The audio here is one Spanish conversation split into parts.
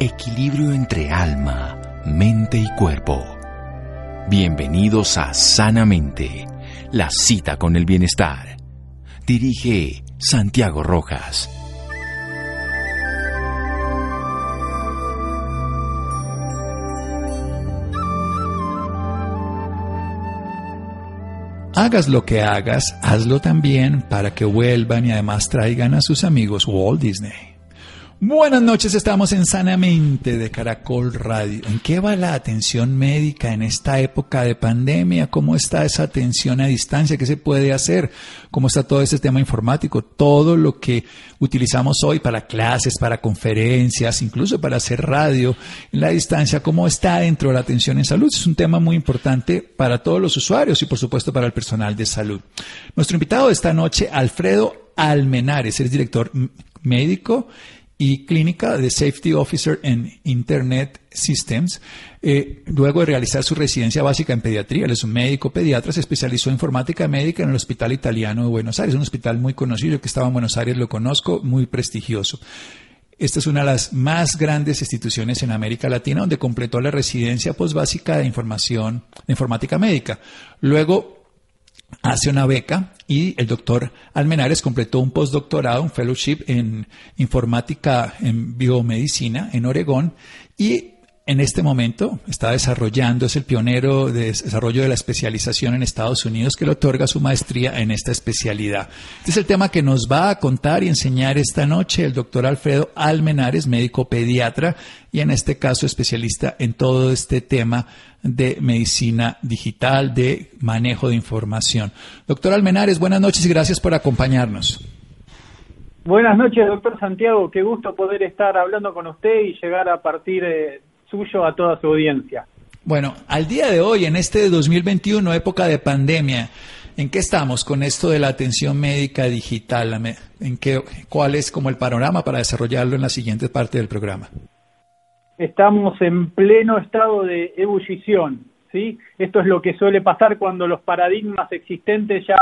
equilibrio entre alma, mente y cuerpo. Bienvenidos a Sanamente, la cita con el bienestar. Dirige Santiago Rojas. Hagas lo que hagas, hazlo también para que vuelvan y además traigan a sus amigos Walt Disney. Buenas noches, estamos en Sanamente de Caracol Radio. ¿En qué va la atención médica en esta época de pandemia? ¿Cómo está esa atención a distancia? ¿Qué se puede hacer? ¿Cómo está todo ese tema informático? Todo lo que utilizamos hoy para clases, para conferencias, incluso para hacer radio en la distancia, ¿cómo está dentro de la atención en salud? Es un tema muy importante para todos los usuarios y por supuesto para el personal de salud. Nuestro invitado de esta noche, Alfredo Almenares, es director médico y clínica de Safety Officer en Internet Systems. Eh, luego de realizar su residencia básica en pediatría, él es un médico pediatra, se especializó en informática médica en el Hospital Italiano de Buenos Aires, un hospital muy conocido que estaba en Buenos Aires, lo conozco, muy prestigioso. Esta es una de las más grandes instituciones en América Latina donde completó la residencia postbásica de información de informática médica. Luego hace una beca y el doctor Almenares completó un postdoctorado, un fellowship en informática en biomedicina en Oregón y en este momento está desarrollando, es el pionero de desarrollo de la especialización en Estados Unidos que le otorga su maestría en esta especialidad. Este es el tema que nos va a contar y enseñar esta noche el doctor Alfredo Almenares, médico pediatra y en este caso especialista en todo este tema de medicina digital, de manejo de información. Doctor Almenares, buenas noches y gracias por acompañarnos. Buenas noches, doctor Santiago. Qué gusto poder estar hablando con usted y llegar a partir de suyo a toda su audiencia. Bueno, al día de hoy, en este 2021, época de pandemia, ¿en qué estamos con esto de la atención médica digital? ¿En qué, ¿Cuál es como el panorama para desarrollarlo en la siguiente parte del programa? Estamos en pleno estado de ebullición, ¿sí? Esto es lo que suele pasar cuando los paradigmas existentes ya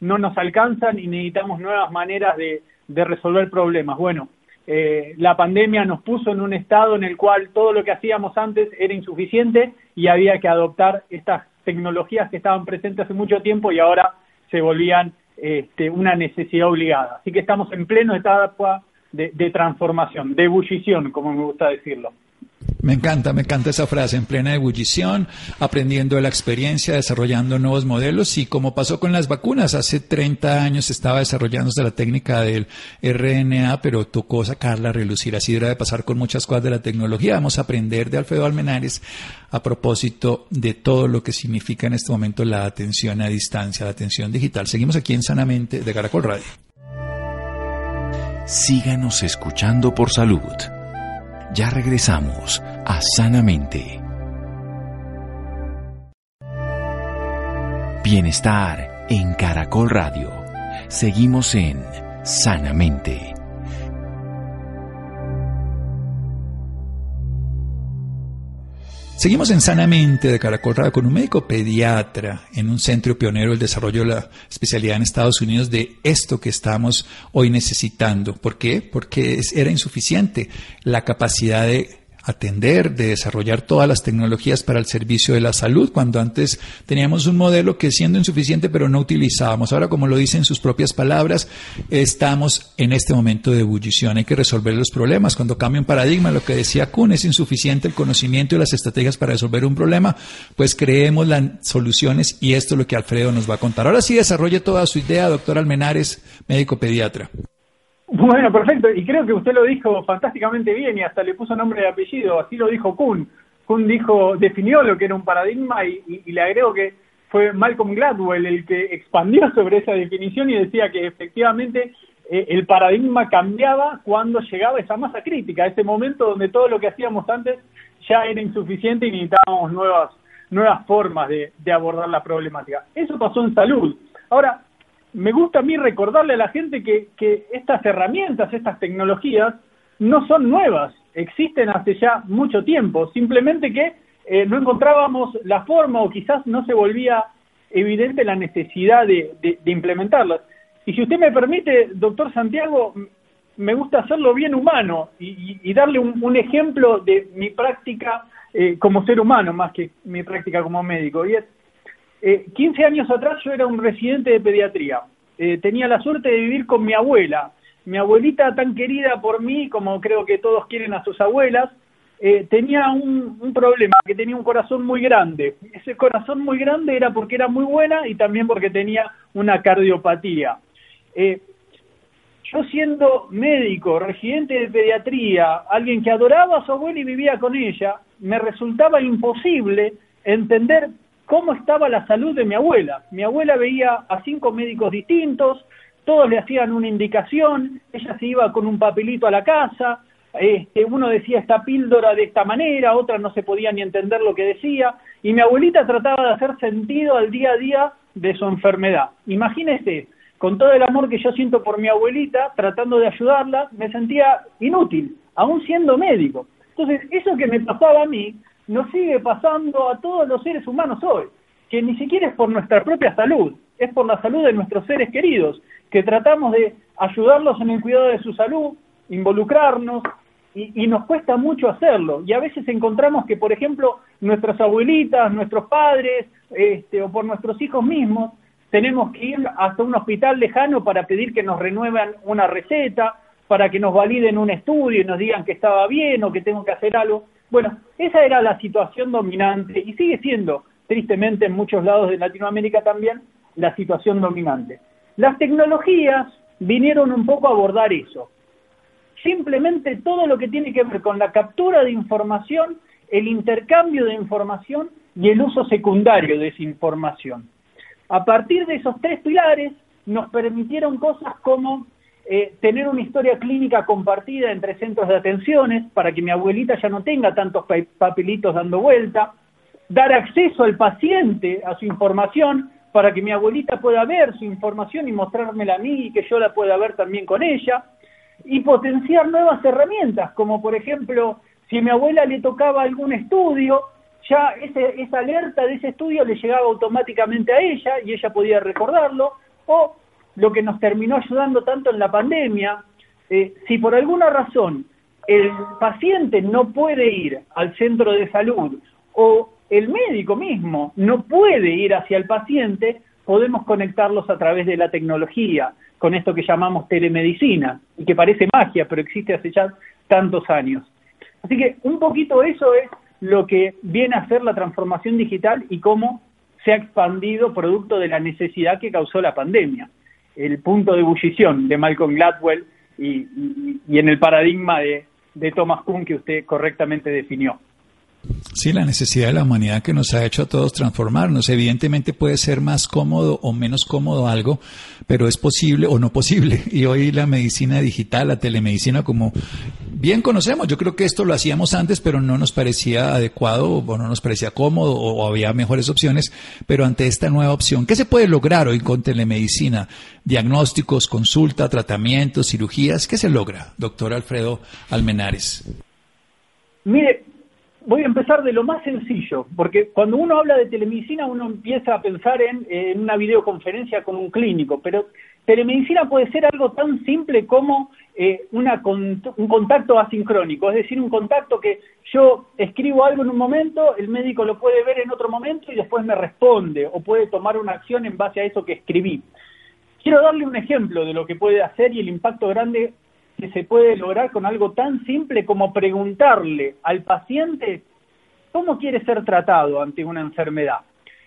no nos alcanzan y necesitamos nuevas maneras de, de resolver problemas. Bueno, eh, la pandemia nos puso en un estado en el cual todo lo que hacíamos antes era insuficiente y había que adoptar estas tecnologías que estaban presentes hace mucho tiempo y ahora se volvían este, una necesidad obligada. Así que estamos en pleno etapa de, de transformación, de ebullición, como me gusta decirlo. Me encanta, me encanta esa frase, en plena ebullición, aprendiendo de la experiencia, desarrollando nuevos modelos y como pasó con las vacunas, hace 30 años estaba desarrollándose la técnica del RNA, pero tocó sacarla a relucir, así debe pasar con muchas cosas de la tecnología. Vamos a aprender de Alfredo Almenares a propósito de todo lo que significa en este momento la atención a distancia, la atención digital. Seguimos aquí en Sanamente de Caracol Radio. Síganos escuchando por salud. Ya regresamos a Sanamente. Bienestar en Caracol Radio. Seguimos en Sanamente. Seguimos en Sanamente de Caracol Radio con un médico pediatra en un centro pionero del desarrollo de la especialidad en Estados Unidos de esto que estamos hoy necesitando. ¿Por qué? Porque era insuficiente la capacidad de atender, de desarrollar todas las tecnologías para el servicio de la salud, cuando antes teníamos un modelo que siendo insuficiente pero no utilizábamos. Ahora, como lo dicen sus propias palabras, estamos en este momento de ebullición. Hay que resolver los problemas. Cuando cambia un paradigma, lo que decía Kuhn, es insuficiente el conocimiento y las estrategias para resolver un problema, pues creemos las soluciones y esto es lo que Alfredo nos va a contar. Ahora sí desarrolle toda su idea, doctor Almenares, médico pediatra. Bueno, perfecto. Y creo que usted lo dijo fantásticamente bien y hasta le puso nombre y apellido. Así lo dijo Kuhn. Kuhn dijo, definió lo que era un paradigma y, le agrego que fue Malcolm Gladwell el que expandió sobre esa definición y decía que efectivamente eh, el paradigma cambiaba cuando llegaba esa masa crítica, ese momento donde todo lo que hacíamos antes ya era insuficiente y necesitábamos nuevas, nuevas formas de, de abordar la problemática. Eso pasó en salud. Ahora, me gusta a mí recordarle a la gente que, estas herramientas, estas tecnologías, no son nuevas, existen hace ya mucho tiempo, simplemente que eh, no encontrábamos la forma o quizás no se volvía evidente la necesidad de, implementarlas. Y si usted me permite, doctor Santiago, me gusta hacerlo bien humano y, darle un, ejemplo de mi práctica eh, como ser humano más que mi práctica como médico. Y es, 15 años atrás yo era un residente de pediatría. tenía la suerte de vivir con mi abuela, mi abuelita tan querida por mí como creo que todos quieren a sus abuelas, eh, tenía un, problema, que tenía un corazón muy grande. Ese corazón muy grande era porque era muy buena y también porque tenía una cardiopatía. Eh, yo siendo médico, residente de pediatría, alguien que adoraba a su abuela y vivía con ella, me resultaba imposible entender cómo estaba la salud de mi abuela. Mi abuela veía a cinco médicos distintos, todos le hacían una indicación, ella se iba con un papelito a la casa, este, uno decía esta píldora de esta manera, otra no se podía ni entender lo que decía, y mi abuelita trataba de hacer sentido al día a día de su enfermedad. Imagínese, con todo el amor que yo siento por mi abuelita, tratando de ayudarla, me sentía inútil, aún siendo médico. Entonces, eso que me pasaba a mí, nos sigue pasando a todos los seres humanos hoy, que ni siquiera es por nuestra propia salud, es por la salud de nuestros seres queridos que tratamos de ayudarlos en el cuidado de su salud, involucrarnos, y, nos cuesta mucho hacerlo. Y a veces encontramos que, por ejemplo, nuestras abuelitas, nuestros padres, este, o por nuestros hijos mismos, tenemos que ir hasta un hospital lejano para pedir que nos renueven una receta, para que nos validen un estudio y nos digan que estaba bien o que tengo que hacer algo. Bueno, esa era la situación dominante y sigue siendo, tristemente en muchos lados de Latinoamérica también, la situación dominante. Las tecnologías vinieron un poco a abordar eso. Simplemente todo lo que tiene que ver con la captura de información, el intercambio de información y el uso secundario de esa información. A partir de esos tres pilares nos permitieron cosas como eh, tener una historia clínica compartida entre centros de atenciones para que mi abuelita ya no tenga tantos papelitos dando vuelta, dar acceso al paciente a su información para que mi abuelita pueda ver su información y mostrármela a mí y que yo la pueda ver también con ella, y potenciar nuevas herramientas, como por ejemplo, si a mi abuela le tocaba algún estudio, ya ese, esa alerta de ese estudio le llegaba automáticamente a ella y ella podía recordarlo, o lo que nos terminó ayudando tanto en la pandemia, eh, si por alguna razón el paciente no puede ir al centro de salud o el médico mismo no puede ir hacia el paciente, podemos conectarlos a través de la tecnología, con esto que llamamos telemedicina, y que parece magia, pero existe hace ya tantos años. Así que un poquito eso es lo que viene a ser la transformación digital y cómo se ha expandido producto de la necesidad que causó la pandemia. El punto de ebullición de Malcolm Gladwell y, en el paradigma de, de Thomas Kuhn que usted correctamente definió. Sí, la necesidad de la humanidad que nos ha hecho a todos transformarnos. Evidentemente puede ser más cómodo o menos cómodo algo, pero es posible o no posible. Y hoy la medicina digital, la telemedicina, como bien conocemos, yo creo que esto lo hacíamos antes, pero no nos parecía adecuado o no nos parecía cómodo o había mejores opciones. Pero ante esta nueva opción, ¿qué se puede lograr hoy con telemedicina? Diagnósticos, consulta, tratamientos, cirugías, ¿qué se logra, doctor Alfredo Almenares? Mire, voy a empezar de lo más sencillo, porque cuando uno habla de telemedicina uno empieza a pensar en, una videoconferencia con un clínico, pero telemedicina puede ser algo tan simple como eh, un contacto asincrónico, es decir, un contacto que yo escribo algo en un momento, el médico lo puede ver en otro momento y después me responde o puede tomar una acción en base a eso que escribí. Quiero darle un ejemplo de lo que puede hacer y el impacto grande que se puede lograr con algo tan simple como preguntarle al paciente cómo quiere ser tratado ante una enfermedad.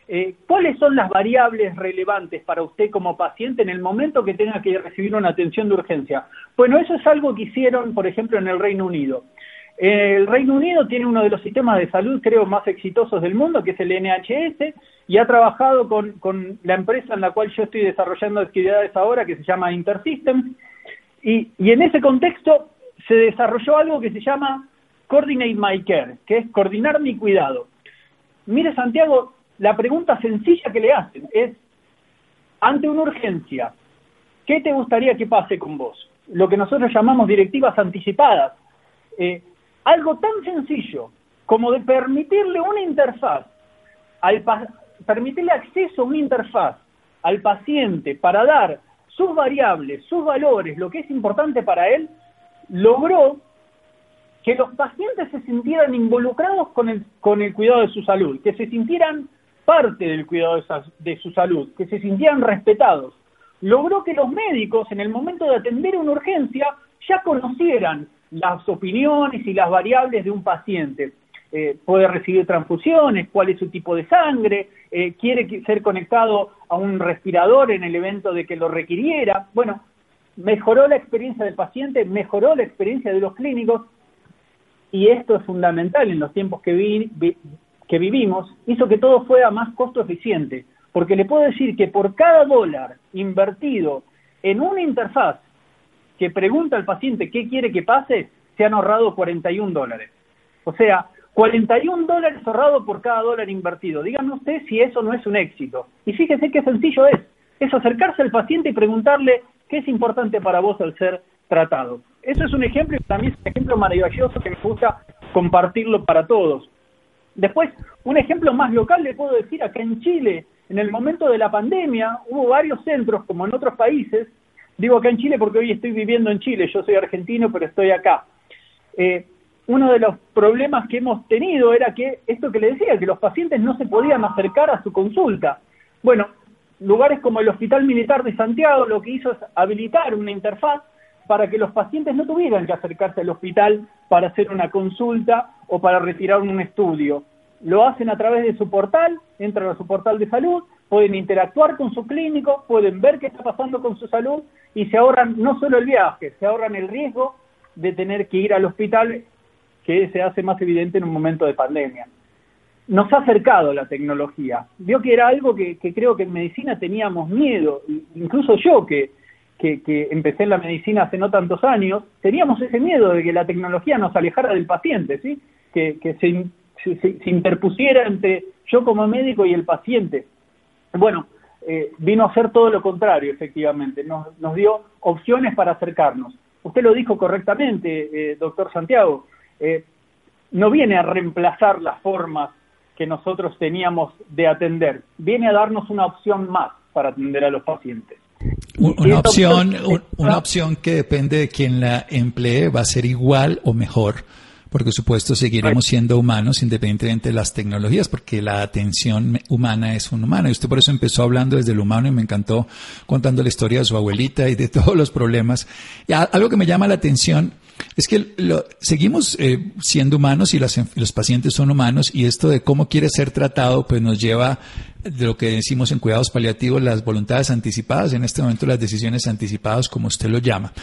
Eh, ¿Cuáles son las variables relevantes para usted como paciente en el momento que tenga que recibir una atención de urgencia? Bueno, eso es algo que hicieron, por ejemplo, en el Reino Unido. El Reino Unido tiene uno de los sistemas de salud, creo, más exitosos del mundo, que es el NHS, y ha trabajado con, con la empresa en la cual yo estoy desarrollando actividades ahora, que se llama InterSystems, y, en ese contexto se desarrolló algo que se llama Coordinate My Care, que es coordinar mi cuidado. Mire, Santiago, la pregunta sencilla que le hacen es, ante una urgencia, ¿qué te gustaría que pase con vos? Lo que nosotros llamamos directivas anticipadas. Eh, algo tan sencillo como de permitirle una interfaz, al permitirle acceso a una interfaz al paciente para dar sus variables, sus valores, lo que es importante para él, logró que los pacientes se sintieran involucrados con el, con el cuidado de su salud, que se sintieran parte del cuidado de, de su salud, que se sintieran respetados. Logró que los médicos, en el momento de atender una urgencia, ya conocieran las opiniones y las variables de un paciente. Eh, puede recibir transfusiones, cuál es su tipo de sangre, eh, quiere ser conectado a un respirador en el evento de que lo requiriera. Bueno, mejoró la experiencia del paciente, mejoró la experiencia de los clínicos y esto es fundamental en los tiempos que, que vivimos, hizo que todo fuera más costo eficiente, porque le puedo decir que por cada dólar invertido en una interfaz que pregunta al paciente qué quiere que pase, se han ahorrado 41 dólares. O sea, 41 dólares ahorrados por cada dólar invertido. Díganme usted si eso no es un éxito. Y fíjese qué sencillo es. Es acercarse al paciente y preguntarle qué es importante para vos al ser tratado. Eso es un ejemplo y también es un ejemplo maravilloso que me gusta compartirlo para todos. Después, un ejemplo más local le puedo decir acá en Chile, en el momento de la pandemia, hubo varios centros, como en otros países, digo acá en Chile porque hoy estoy viviendo en Chile, yo soy argentino, pero estoy acá. Eh, uno de los problemas que hemos tenido era que esto que le decía, que los pacientes no se podían acercar a su consulta. Bueno, lugares como el Hospital Militar de Santiago lo que hizo es habilitar una interfaz para que los pacientes no tuvieran que acercarse al hospital para hacer una consulta o para retirar un estudio. Lo hacen a través de su portal, entran a su portal de salud, pueden interactuar con su clínico, pueden ver qué está pasando con su salud y se ahorran no solo el viaje, se ahorran el riesgo de tener que ir al hospital que se hace más evidente en un momento de pandemia. Nos ha acercado la tecnología. Vio que era algo que, creo que en medicina teníamos miedo, incluso yo que, que, empecé en la medicina hace no tantos años, teníamos ese miedo de que la tecnología nos alejara del paciente, ¿sí? que, se, se, interpusiera entre yo como médico y el paciente. Bueno, eh, vino a ser todo lo contrario, efectivamente, nos, nos dio opciones para acercarnos. Usted lo dijo correctamente, eh, doctor Santiago, eh, no viene a reemplazar las formas que nosotros teníamos de atender, viene a darnos una opción más para atender a los pacientes. Una opción, una opción que depende de quien la emplee va a ser igual o mejor, porque por supuesto seguiremos siendo humanos independientemente de las tecnologías, porque la atención humana es un humano. Y usted por eso empezó hablando desde el humano y me encantó contando la historia de su abuelita y de todos los problemas. Y algo que me llama la atención es que lo, seguimos eh, siendo humanos y los pacientes son humanos y esto de cómo quiere ser tratado pues nos lleva de lo que decimos en cuidados paliativos las voluntades anticipadas, en este momento las decisiones anticipadas como usted lo llama.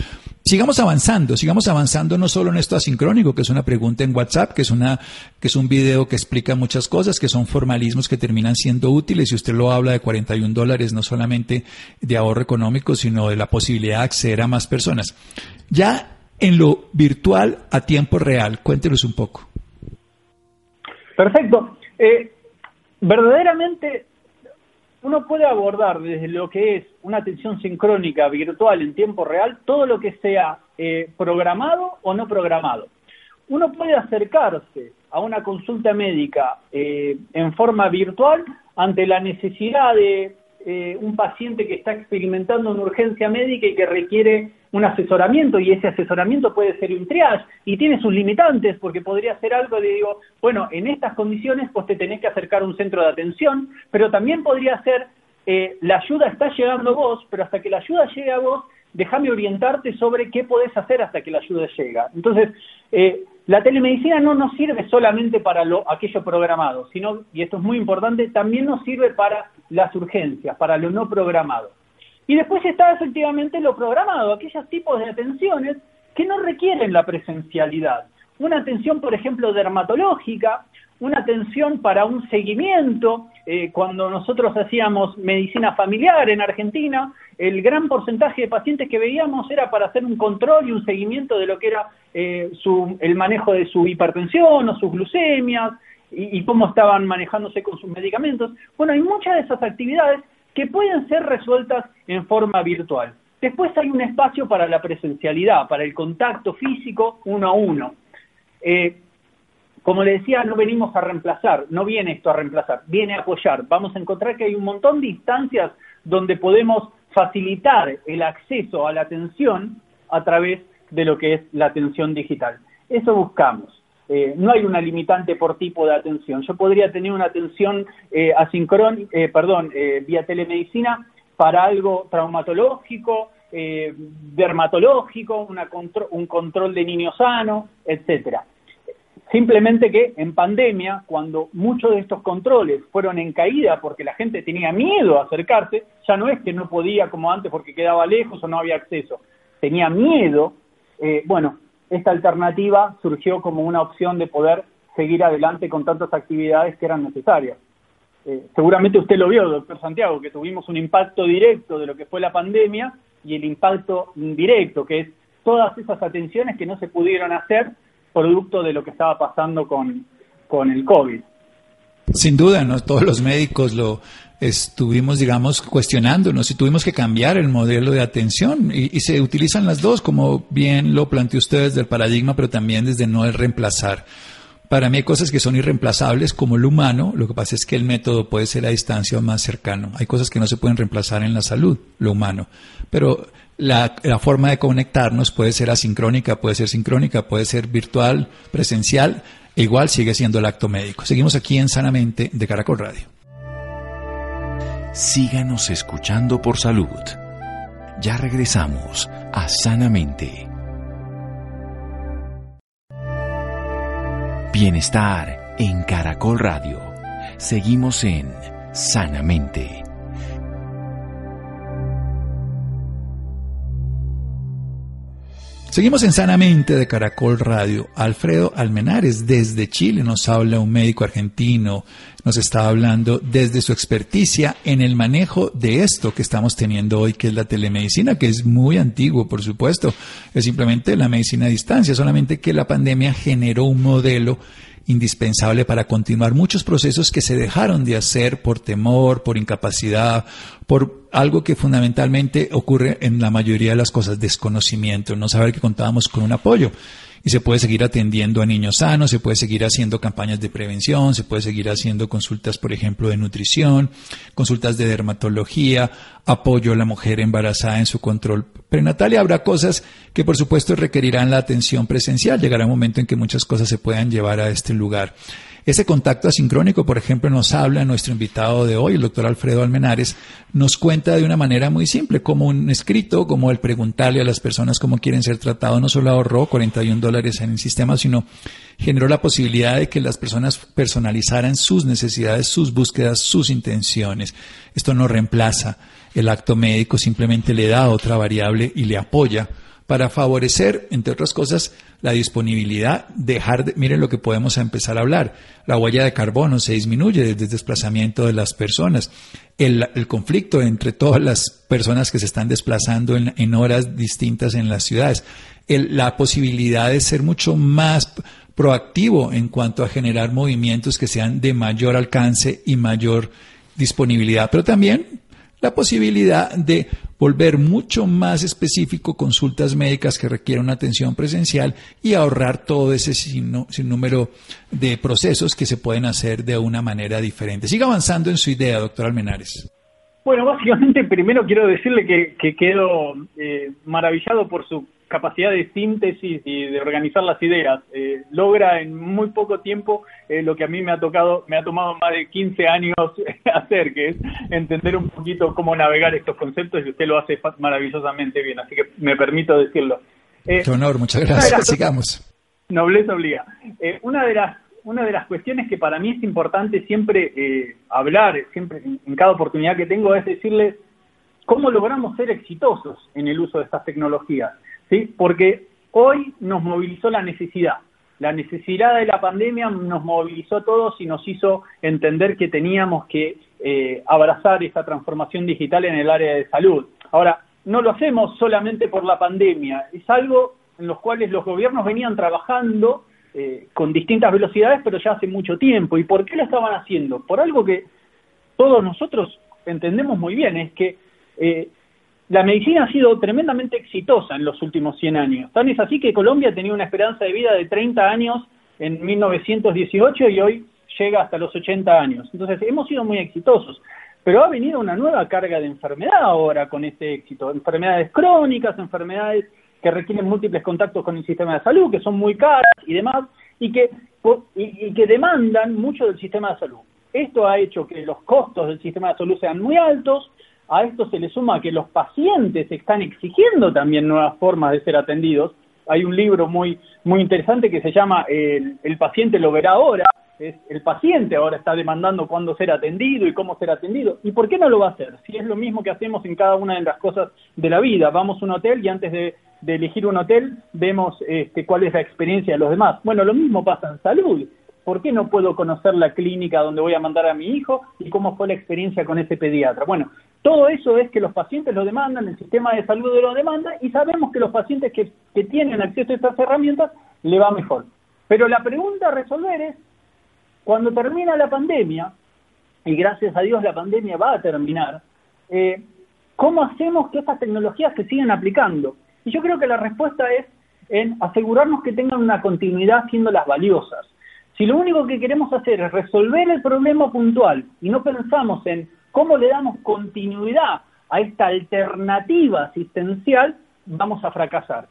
Sigamos avanzando, sigamos avanzando no solo en esto asincrónico, que es una pregunta en WhatsApp, que es una que es un video que explica muchas cosas, que son formalismos que terminan siendo útiles y usted lo habla de 41 dólares no solamente de ahorro económico, sino de la posibilidad de acceder a más personas. Ya en lo virtual a tiempo real. Cuéntenos un poco. Perfecto. Eh, verdaderamente uno puede abordar desde lo que es una atención sincrónica virtual en tiempo real todo lo que sea eh, programado o no programado. Uno puede acercarse a una consulta médica eh, en forma virtual ante la necesidad de un paciente que está experimentando una urgencia médica y que requiere un asesoramiento y ese asesoramiento puede ser un triage y tiene sus limitantes porque podría ser algo de digo, bueno, en estas condiciones pues te tenés que acercar a un centro de atención, pero también podría ser eh, la ayuda está llegando a vos, pero hasta que la ayuda llegue a vos, déjame orientarte sobre qué podés hacer hasta que la ayuda llega. Entonces, eh, la telemedicina no nos sirve solamente para lo, aquello programado, sino, y esto es muy importante, también nos sirve para las urgencias, para lo no programado. Y después está efectivamente lo programado, aquellos tipos de atenciones que no requieren la presencialidad. Una atención, por ejemplo, dermatológica, una atención para un seguimiento. Eh, cuando nosotros hacíamos medicina familiar en Argentina, el gran porcentaje de pacientes que veíamos era para hacer un control y un seguimiento de lo que era eh, el manejo de su hipertensión o sus glucemias y, y cómo estaban manejándose con sus medicamentos. Bueno, hay muchas de esas actividades que pueden ser resueltas en forma virtual. Después hay un espacio para la presencialidad, para el contacto físico uno a uno. Eh, como le decía, no venimos a reemplazar, no viene esto a reemplazar, viene a apoyar. Vamos a encontrar que hay un montón de instancias donde podemos facilitar el acceso a la atención a través de lo que es la atención digital. Eso buscamos. Eh, no hay una limitante por tipo de atención. Yo podría tener una atención eh, eh, perdón, eh, vía telemedicina para algo traumatológico, dermatológico, una un control de niño sano, etcétera. Simplemente que en pandemia, cuando muchos de estos controles fueron en caída porque la gente tenía miedo a acercarse, ya no es que no podía como antes porque quedaba lejos o no había acceso, tenía miedo, bueno, esta alternativa surgió como una opción de poder seguir adelante con tantas actividades que eran necesarias. Eh, seguramente usted lo vio, doctor Santiago, que tuvimos un impacto directo de lo que fue la pandemia y el impacto indirecto, que es todas esas atenciones que no se pudieron hacer producto de lo que estaba pasando con, con el COVID. Sin duda, ¿no? todos los médicos lo estuvimos, digamos, cuestionándonos y tuvimos que cambiar el modelo de atención y, se utilizan las dos, como bien lo planteó usted desde el paradigma, pero también desde no el reemplazar. Para mí hay cosas que son irreemplazables como el humano, lo que pasa es que el método puede ser a distancia o más cercano. Hay cosas que no se pueden reemplazar en la salud, lo humano, pero la forma de conectarnos puede ser asincrónica, puede ser sincrónica, puede ser virtual, presencial, igual sigue siendo el acto médico. Seguimos aquí en Sanamente de Caracol Radio. Síganos escuchando por salud. Ya regresamos a Sanamente. Bienestar en Caracol Radio. Seguimos en Sanamente. Seguimos en Sanamente de Caracol Radio. Alfredo Almenares desde Chile nos habla un médico argentino, nos está hablando desde su experticia en el manejo de esto que estamos teniendo hoy, que es la telemedicina, que es muy antiguo, por supuesto. Es simplemente la medicina a distancia, solamente que la pandemia generó un modelo indispensable para continuar muchos procesos que se dejaron de hacer por temor, por incapacidad, por algo que fundamentalmente ocurre en la mayoría de las cosas, desconocimiento, no saber que contábamos con un apoyo y se puede seguir atendiendo a niños sanos, se puede seguir haciendo campañas de prevención, se puede seguir haciendo consultas, por ejemplo, de nutrición, consultas de dermatología, apoyo a la mujer embarazada en su control prenatal y habrá cosas que por supuesto requerirán la atención presencial. Llegará un momento en que muchas cosas se puedan llevar a este lugar. Ese contacto asincrónico, por ejemplo, nos habla nuestro invitado de hoy, el doctor Alfredo Almenares, nos cuenta de una manera muy simple, como un escrito, como el preguntarle a las personas cómo quieren ser tratados, no solo ahorró 41 dólares en el sistema, sino generó la posibilidad de que las personas personalizaran sus necesidades, sus búsquedas, sus intenciones. Esto no reemplaza el acto médico, simplemente le da otra variable y le apoya para favorecer, entre otras cosas, la disponibilidad, dejar de, miren lo que podemos empezar a hablar, la huella de carbono se disminuye desde el desplazamiento de las personas, el, conflicto entre todas las personas que se están desplazando en, horas distintas en las ciudades, la posibilidad de ser mucho más proactivo en cuanto a generar movimientos que sean de mayor alcance y mayor disponibilidad, pero también la posibilidad de volver mucho más específico consultas médicas que requieren una atención presencial y ahorrar todo ese sinnúmero de procesos que se pueden hacer de una manera diferente. Siga avanzando en su idea, doctor Almenares. Bueno, básicamente primero quiero decirle que, que quedo eh, maravillado por su capacidad de síntesis y de organizar las ideas. Eh, logra en muy poco tiempo eh, lo que a mí me ha tocado, me ha tomado más de 15 años hacer, que es entender un poquito cómo navegar estos conceptos y usted lo hace maravillosamente bien, así que me permito decirlo. Eh, Qué honor, muchas gracias. Sigamos. Nobleza obliga. una de las una de las cuestiones que para mí es importante siempre hablar, siempre en cada oportunidad que tengo, es decirles cómo logramos ser exitosos en el uso de estas tecnologías. ¿Sí? Porque hoy nos movilizó la necesidad. La necesidad de la pandemia nos movilizó a todos y nos hizo entender que teníamos que eh, abrazar esta transformación digital en el área de salud. Ahora, no lo hacemos solamente por la pandemia, es algo en los cuales los gobiernos venían trabajando eh, con distintas velocidades, pero ya hace mucho tiempo. ¿Y por qué lo estaban haciendo? Por algo que todos nosotros entendemos muy bien, es que eh, la medicina ha sido tremendamente exitosa en los últimos 100 años. Tan es así que Colombia tenía una esperanza de vida de 30 años en 1918 y hoy llega hasta los 80 años. Entonces, hemos sido muy exitosos. pero ha venido una nueva carga de enfermedad ahora con este éxito, enfermedades crónicas, enfermedades que requieren múltiples contactos con el sistema de salud, que son muy caras y demás, y que, y, que demandan mucho del sistema de salud. Esto ha hecho que los costos del sistema de salud sean muy altos, a esto se le suma que los pacientes están exigiendo también nuevas formas de ser atendidos. Hay un libro muy, muy interesante que se llama el, paciente lo verá ahora, es el paciente ahora está demandando cuándo ser atendido y cómo ser atendido. ¿Y por qué no lo va a hacer? Si es lo mismo que hacemos en cada una de las cosas de la vida. Vamos a un hotel y antes de, elegir un hotel vemos este, cuál es la experiencia de los demás. Bueno, lo mismo pasa en salud. ¿Por qué no puedo conocer la clínica donde voy a mandar a mi hijo y cómo fue la experiencia con ese pediatra? Bueno, todo eso es que los pacientes lo demandan, el sistema de salud lo demanda y sabemos que los pacientes que, tienen acceso a estas herramientas le va mejor. Pero la pregunta a resolver es, cuando termina la pandemia, y gracias a Dios la pandemia va a terminar, eh, ¿cómo hacemos que estas tecnologías se sigan aplicando? Y yo creo que la respuesta es en asegurarnos que tengan una continuidad siendo las valiosas. Si lo único que queremos hacer es resolver el problema puntual y no pensamos en cómo le damos continuidad a esta alternativa asistencial, vamos a fracasar.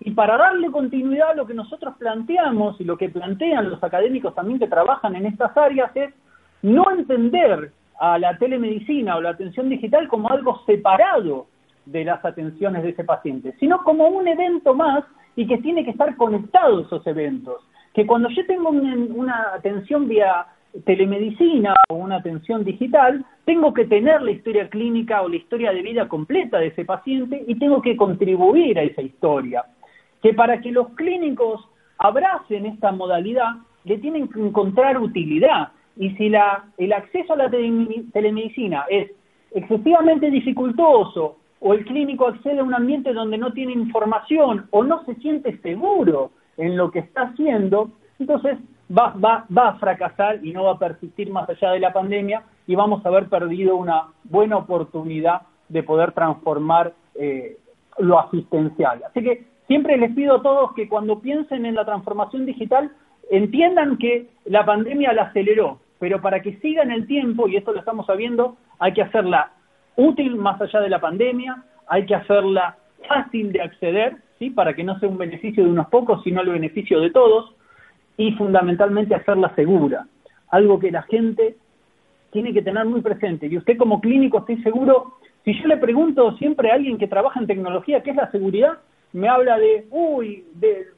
Y para darle continuidad a lo que nosotros planteamos y lo que plantean los académicos también que trabajan en estas áreas es no entender a la telemedicina o la atención digital como algo separado de las atenciones de ese paciente, sino como un evento más y que tiene que estar conectado esos eventos. Que cuando yo tengo una, atención vía telemedicina o una atención digital, tengo que tener la historia clínica o la historia de vida completa de ese paciente y tengo que contribuir a esa historia que para que los clínicos abracen esta modalidad le tienen que encontrar utilidad. Y si la, el acceso a la telemedicina es excesivamente dificultoso o el clínico accede a un ambiente donde no tiene información o no se siente seguro en lo que está haciendo, entonces va, va, va a fracasar y no va a persistir más allá de la pandemia y vamos a haber perdido una buena oportunidad de poder transformar eh, lo asistencial. Así que Siempre les pido a todos que cuando piensen en la transformación digital entiendan que la pandemia la aceleró, pero para que siga en el tiempo, y esto lo estamos sabiendo, hay que hacerla útil más allá de la pandemia, hay que hacerla fácil de acceder, ¿sí? para que no sea un beneficio de unos pocos, sino el beneficio de todos, y fundamentalmente hacerla segura, algo que la gente tiene que tener muy presente. Y usted como clínico, estoy seguro, si yo le pregunto siempre a alguien que trabaja en tecnología qué es la seguridad, me habla de, uy, de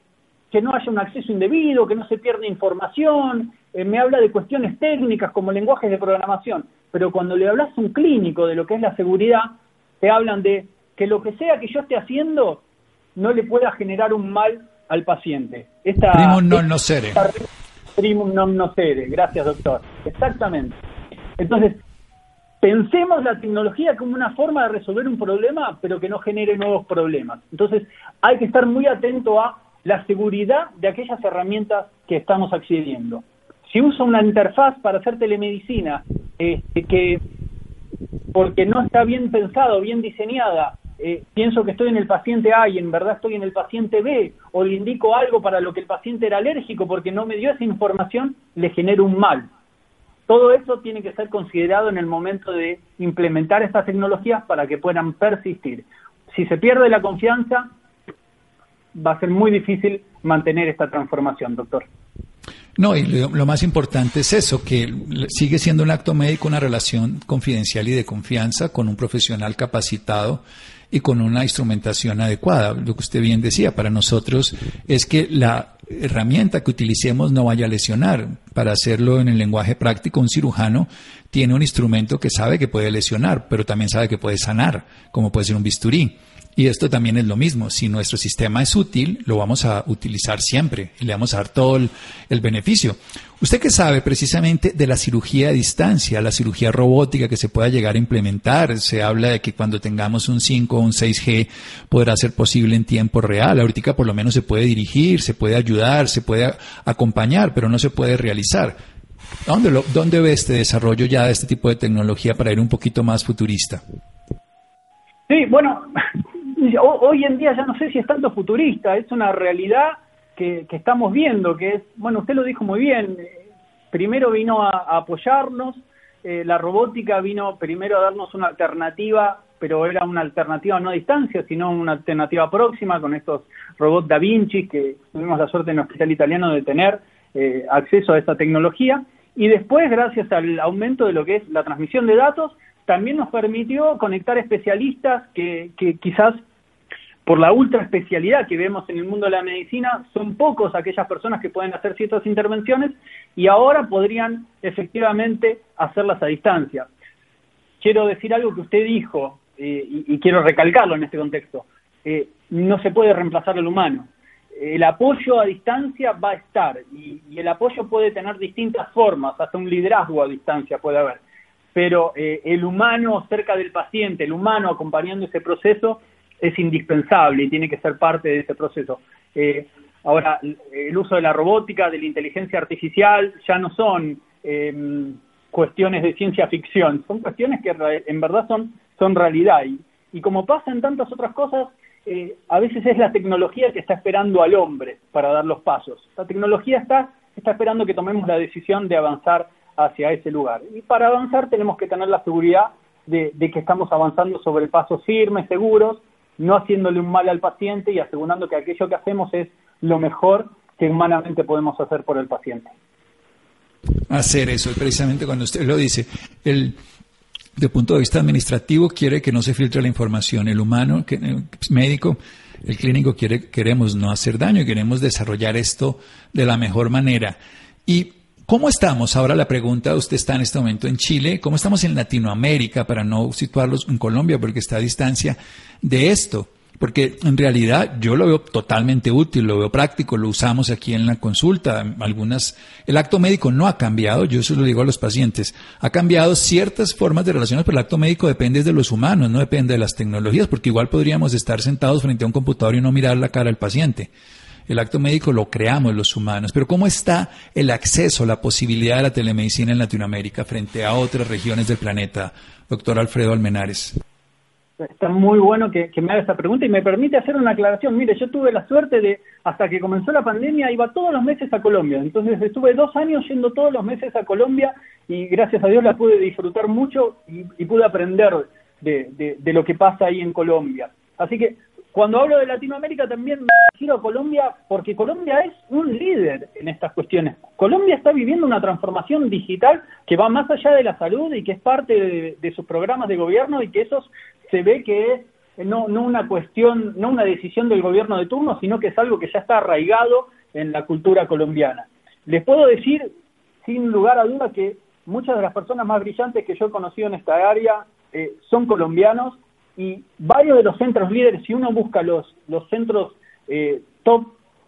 que no haya un acceso indebido, que no se pierda información, eh, me habla de cuestiones técnicas como lenguajes de programación, pero cuando le hablas a un clínico de lo que es la seguridad, te hablan de que lo que sea que yo esté haciendo no le pueda generar un mal al paciente. Esta, primum non nocere. Primum non nocere, gracias doctor. Exactamente. Entonces, Pensemos la tecnología como una forma de resolver un problema, pero que no genere nuevos problemas. Entonces, hay que estar muy atento a la seguridad de aquellas herramientas que estamos accediendo. Si uso una interfaz para hacer telemedicina, este, que porque no está bien pensado, bien diseñada, eh, pienso que estoy en el paciente A y en verdad estoy en el paciente B, o le indico algo para lo que el paciente era alérgico porque no me dio esa información, le genero un mal. Todo eso tiene que ser considerado en el momento de implementar estas tecnologías para que puedan persistir. Si se pierde la confianza, va a ser muy difícil mantener esta transformación, doctor. No, y lo, más importante es eso, que sigue siendo un acto médico una relación confidencial y de confianza con un profesional capacitado y con una instrumentación adecuada. Lo que usted bien decía, para nosotros es que la herramienta que utilicemos no vaya a lesionar. Para hacerlo en el lenguaje práctico, un cirujano tiene un instrumento que sabe que puede lesionar, pero también sabe que puede sanar, como puede ser un bisturí. Y esto también es lo mismo. Si nuestro sistema es útil, lo vamos a utilizar siempre y le vamos a dar todo el, beneficio. ¿Usted qué sabe precisamente de la cirugía a distancia, la cirugía robótica que se pueda llegar a implementar? Se habla de que cuando tengamos un 5 o un 6G podrá ser posible en tiempo real. Ahorita por lo menos se puede dirigir, se puede ayudar, se puede acompañar, pero no se puede realizar. ¿Dónde, lo, ¿Dónde ve este desarrollo ya de este tipo de tecnología para ir un poquito más futurista? Sí, bueno, hoy en día ya no sé si es tanto futurista, es una realidad que, estamos viendo, que es, bueno, usted lo dijo muy bien, primero vino a, apoyarnos eh, la robótica vino primero a darnos una alternativa, pero era una alternativa no a distancia, sino una alternativa próxima con estos robots Da Vinci que tuvimos la suerte en el Hospital Italiano de tener eh, acceso a esta tecnología. Y después, gracias al aumento de lo que es la transmisión de datos, también nos permitió conectar especialistas que, que quizás por la ultra especialidad que vemos en el mundo de la medicina, son pocos aquellas personas que pueden hacer ciertas intervenciones y ahora podrían efectivamente hacerlas a distancia. Quiero decir algo que usted dijo eh, y, quiero recalcarlo en este contexto. Eh, no se puede reemplazar al humano. El apoyo a distancia va a estar y, el apoyo puede tener distintas formas, hasta un liderazgo a distancia puede haber. Pero eh, el humano cerca del paciente, el humano acompañando ese proceso, es indispensable y tiene que ser parte de ese proceso. Eh, ahora, el uso de la robótica, de la inteligencia artificial, ya no son em, cuestiones de ciencia ficción, son cuestiones que en verdad son, son realidad. Y, y como pasa en tantas otras cosas, eh, a veces es la tecnología que está esperando al hombre para dar los pasos. La tecnología está, está esperando que tomemos la decisión de avanzar hacia ese lugar. Y para avanzar tenemos que tener la seguridad de que estamos avanzando sobre pasos firmes, seguros, no haciéndole un mal al paciente y asegurando que aquello que hacemos es lo mejor que humanamente podemos hacer por el paciente. Hacer eso, precisamente cuando usted lo dice, el, de punto de vista administrativo quiere que no se filtre la información, el humano, el médico, el clínico quiere, queremos no hacer daño, queremos desarrollar esto de la mejor manera. Y ¿Cómo estamos? Ahora la pregunta, usted está en este momento en Chile, ¿cómo estamos en Latinoamérica para no situarlos en Colombia porque está a distancia de esto? Porque en realidad yo lo veo totalmente útil, lo veo práctico, lo usamos aquí en la consulta. Algunas, el acto médico no ha cambiado, yo eso lo digo a los pacientes, ha cambiado ciertas formas de relaciones, pero el acto médico depende de los humanos, no depende de las tecnologías, porque igual podríamos estar sentados frente a un computador y no mirar la cara al paciente. El acto médico lo creamos los humanos, pero ¿cómo está el acceso, la posibilidad de la telemedicina en Latinoamérica frente a otras regiones del planeta, doctor Alfredo Almenares? Está muy bueno que, me haga esta pregunta y me permite hacer una aclaración. Mire, yo tuve la suerte de, hasta que comenzó la pandemia, iba todos los meses a Colombia. Entonces estuve dos años yendo todos los meses a Colombia y gracias a Dios la pude disfrutar mucho y, pude aprender de, de, lo que pasa ahí en Colombia. Así que cuando hablo de Latinoamérica también me refiero a Colombia porque Colombia es un líder en estas cuestiones. Colombia está viviendo una transformación digital que va más allá de la salud y que es parte de, sus programas de gobierno y que eso se ve que es no, no una cuestión, no una decisión del gobierno de turno, sino que es algo que ya está arraigado en la cultura colombiana. Les puedo decir, sin lugar a duda, que muchas de las personas más brillantes que yo he conocido en esta área eh, son colombianos y varios de los centros líderes, si uno busca los, los centros eh, top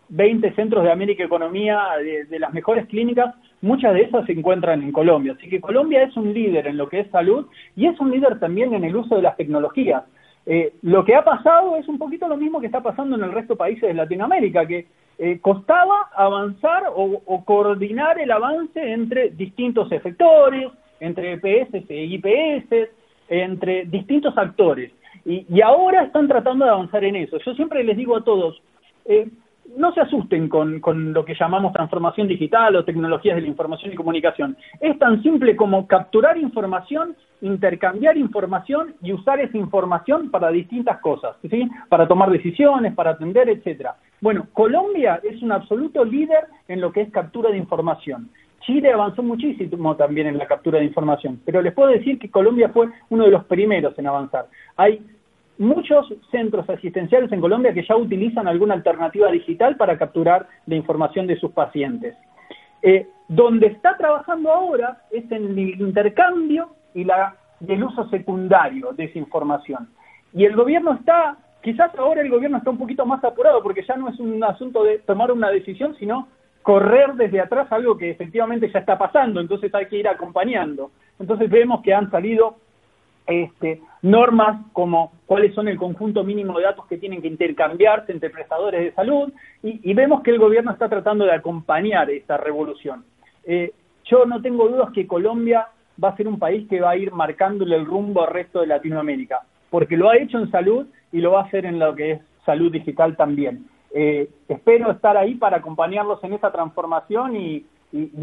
20 centros de América Economía, de, las mejores clínicas, muchas de esas se encuentran en Colombia. Así que Colombia es un líder en lo que es salud y es un líder también en el uso de las tecnologías. Eh, lo que ha pasado es un poquito lo mismo que está pasando en el resto de países de Latinoamérica, que eh, costaba avanzar o, o, coordinar el avance entre distintos efectores, entre EPS e IPS, entre distintos actores. Y, ahora están tratando de avanzar en eso. Yo siempre les digo a todos, eh, no se asusten con, con, lo que llamamos transformación digital o tecnologías de la información y comunicación. Es tan simple como capturar información, intercambiar información y usar esa información para distintas cosas, ¿sí? para tomar decisiones, para atender, etcétera. Bueno, Colombia es un absoluto líder en lo que es captura de información. Chile avanzó muchísimo también en la captura de información, pero les puedo decir que Colombia fue uno de los primeros en avanzar. Hay muchos centros asistenciales en Colombia que ya utilizan alguna alternativa digital para capturar la información de sus pacientes. Eh, donde está trabajando ahora es en el intercambio y la, el uso secundario de esa información. Y el gobierno está, quizás ahora el gobierno está un poquito más apurado porque ya no es un asunto de tomar una decisión, sino correr desde atrás algo que efectivamente ya está pasando, entonces hay que ir acompañando. Entonces vemos que han salido este, normas como cuáles son el conjunto mínimo de datos que tienen que intercambiarse entre prestadores de salud y, vemos que el gobierno está tratando de acompañar esta revolución. Eh, yo no tengo dudas que Colombia va a ser un país que va a ir marcándole el rumbo al resto de Latinoamérica, porque lo ha hecho en salud y lo va a hacer en lo que es salud digital también. Eh, espero estar ahí para acompañarlos en esa transformación y,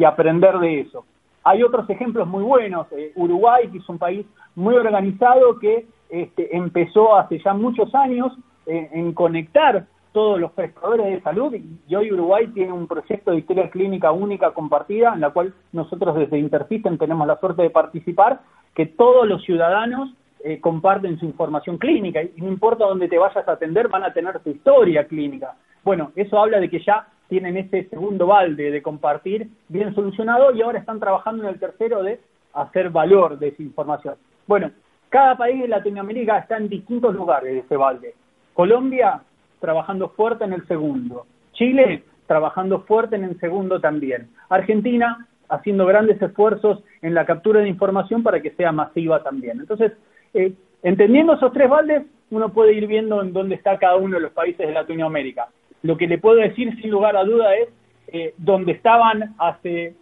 aprender de eso. hay otros ejemplos muy buenos. Eh, Uruguay, que es un país muy organizado que este, empezó hace ya muchos años eh, en conectar todos los prestadores de salud y hoy Uruguay tiene un proyecto de historia clínica única compartida en la cual nosotros desde Intersystem tenemos la suerte de participar, que todos los ciudadanos eh, comparten su información clínica y no importa dónde te vayas a atender van a tener tu historia clínica. Bueno, eso habla de que ya tienen ese segundo balde de compartir bien solucionado y ahora están trabajando en el tercero de hacer valor de esa información. Bueno, cada país de Latinoamérica está en distintos lugares de ese balde. Colombia trabajando fuerte en el segundo. Chile trabajando fuerte en el segundo también. Argentina haciendo grandes esfuerzos en la captura de información para que sea masiva también. Entonces, eh, entendiendo esos tres baldes, uno puede ir viendo en dónde está cada uno de los países de Latinoamérica. Lo que le puedo decir sin lugar a duda es eh, donde estaban hace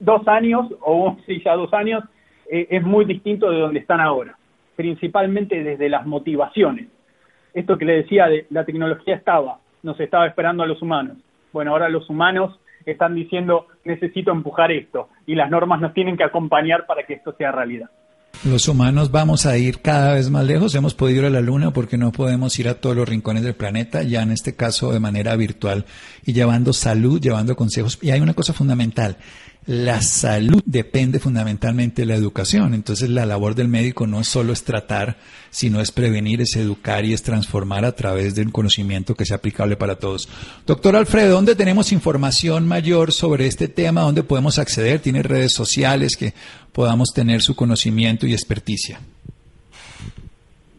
dos años, o sí, ya dos años, eh, es muy distinto de donde están ahora, principalmente desde las motivaciones esto que le decía de la tecnología estaba, nos estaba esperando a los humanos. Bueno, ahora los humanos están diciendo necesito empujar esto y las normas nos tienen que acompañar para que esto sea realidad. Los humanos vamos a ir cada vez más lejos. Hemos podido ir a la Luna porque no podemos ir a todos los rincones del planeta, ya en este caso de manera virtual y llevando salud, llevando consejos. Y hay una cosa fundamental la salud depende fundamentalmente de la educación. Entonces la labor del médico no solo es tratar, sino es prevenir, es educar y es transformar a través de un conocimiento que sea aplicable para todos. Doctor Alfredo, ¿dónde tenemos información mayor sobre este tema? ¿Dónde podemos acceder? ¿Tiene redes sociales que podamos tener su conocimiento y experticia?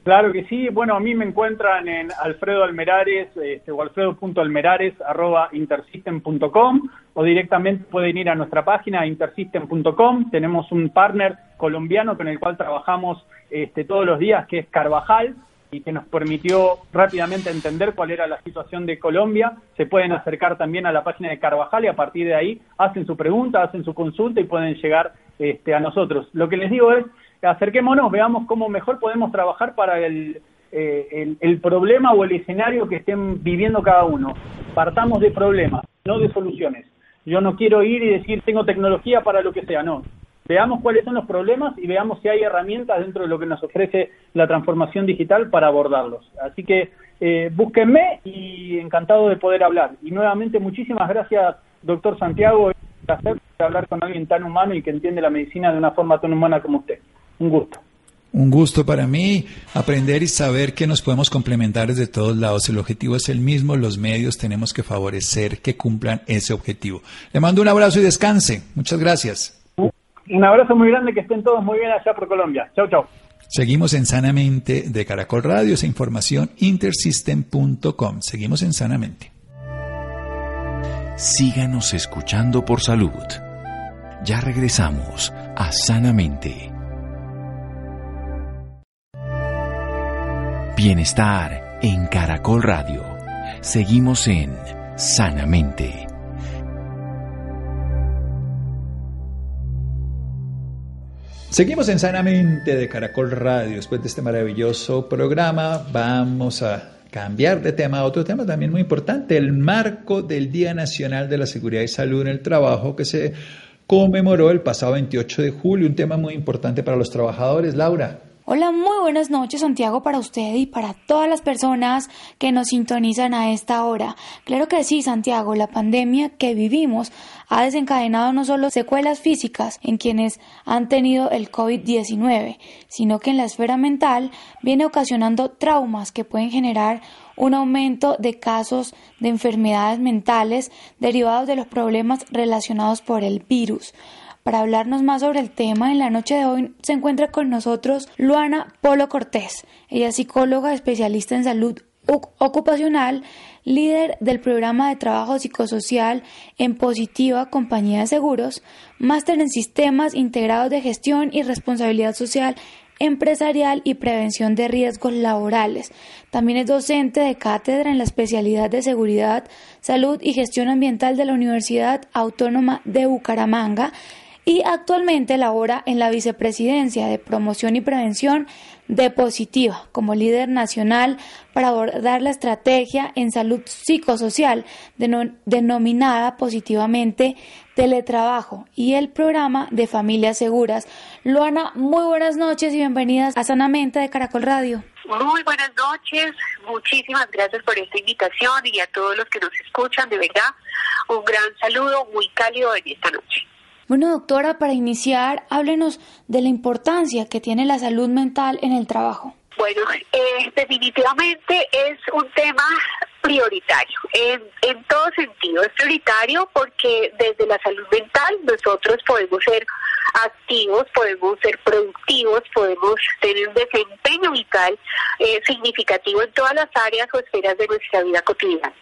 Claro que sí. Bueno, a mí me encuentran en Alfredo Almerares este, o alfredo.almerares arroba intersystem.com o directamente pueden ir a nuestra página intersystem.com. Tenemos un partner colombiano con el cual trabajamos este, todos los días que es Carvajal y que nos permitió rápidamente entender cuál era la situación de Colombia. Se pueden acercar también a la página de Carvajal y a partir de ahí hacen su pregunta, hacen su consulta y pueden llegar este, a nosotros. Lo que les digo es acerquémonos, veamos cómo mejor podemos trabajar para eh, el, problema o el escenario que estén viviendo cada uno. Partamos de problemas, no de soluciones. Yo no quiero ir y decir tengo tecnología para lo que sea, no. Veamos cuáles son los problemas y veamos si hay herramientas dentro de lo que nos ofrece la transformación digital para abordarlos. Así que eh, búsquenme y encantado de poder hablar. Y nuevamente muchísimas gracias, doctor Santiago. Es un placer hablar con alguien tan humano y que entiende la medicina de una forma tan humana como usted. Un gusto. Un gusto para mí aprender y saber que nos podemos complementar desde todos lados. El objetivo es el mismo, los medios tenemos que favorecer que cumplan ese objetivo. Le mando un abrazo y descanse. Muchas gracias. Un abrazo muy grande, que estén todos muy bien allá por Colombia. Chau, chau. Seguimos en Sanamente de Caracol Radio, esa información intersystem.com. Seguimos en Sanamente. Síganos escuchando por salud. Ya regresamos a Sanamente. Bienestar en Caracol Radio. Seguimos en Sanamente. Seguimos en Sanamente de Caracol Radio. Después de este maravilloso programa, vamos a cambiar de tema a otro tema también muy importante, el marco del Día Nacional de la Seguridad y Salud en el Trabajo que se conmemoró el pasado 28 de julio, un tema muy importante para los trabajadores. Laura. Hola, muy buenas noches Santiago para usted y para todas las personas que nos sintonizan a esta hora. Claro que sí, Santiago, la pandemia que vivimos ha desencadenado no solo secuelas físicas en quienes han tenido el COVID-19, sino que en la esfera mental viene ocasionando traumas que pueden generar un aumento de casos de enfermedades mentales derivados de los problemas relacionados por el virus. Para hablarnos más sobre el tema, en la noche de hoy se encuentra con nosotros Luana Polo Cortés. Ella es psicóloga especialista en salud ocupacional, líder del programa de trabajo psicosocial en Positiva Compañía de Seguros, máster en sistemas integrados de gestión y responsabilidad social empresarial y prevención de riesgos laborales. También es docente de cátedra en la especialidad de seguridad, salud y gestión ambiental de la Universidad Autónoma de Bucaramanga y actualmente labora en la Vicepresidencia de Promoción y Prevención de Positiva como líder nacional para abordar la estrategia en salud psicosocial denominada positivamente teletrabajo y el programa de familias seguras. Luana, muy buenas noches y bienvenidas a Sanamente de Caracol Radio. Muy buenas noches, muchísimas gracias por esta invitación y a todos los que nos escuchan, de verdad, un gran saludo muy cálido en esta noche. Bueno, doctora, para iniciar, háblenos de la importancia que tiene la salud mental en el trabajo. Bueno, eh, definitivamente es un tema prioritario, en, todo sentido. Es prioritario porque desde la salud mental nosotros podemos ser activos, podemos ser productivos, podemos tener un desempeño vital eh, significativo en todas las áreas o esferas de nuestra vida cotidiana.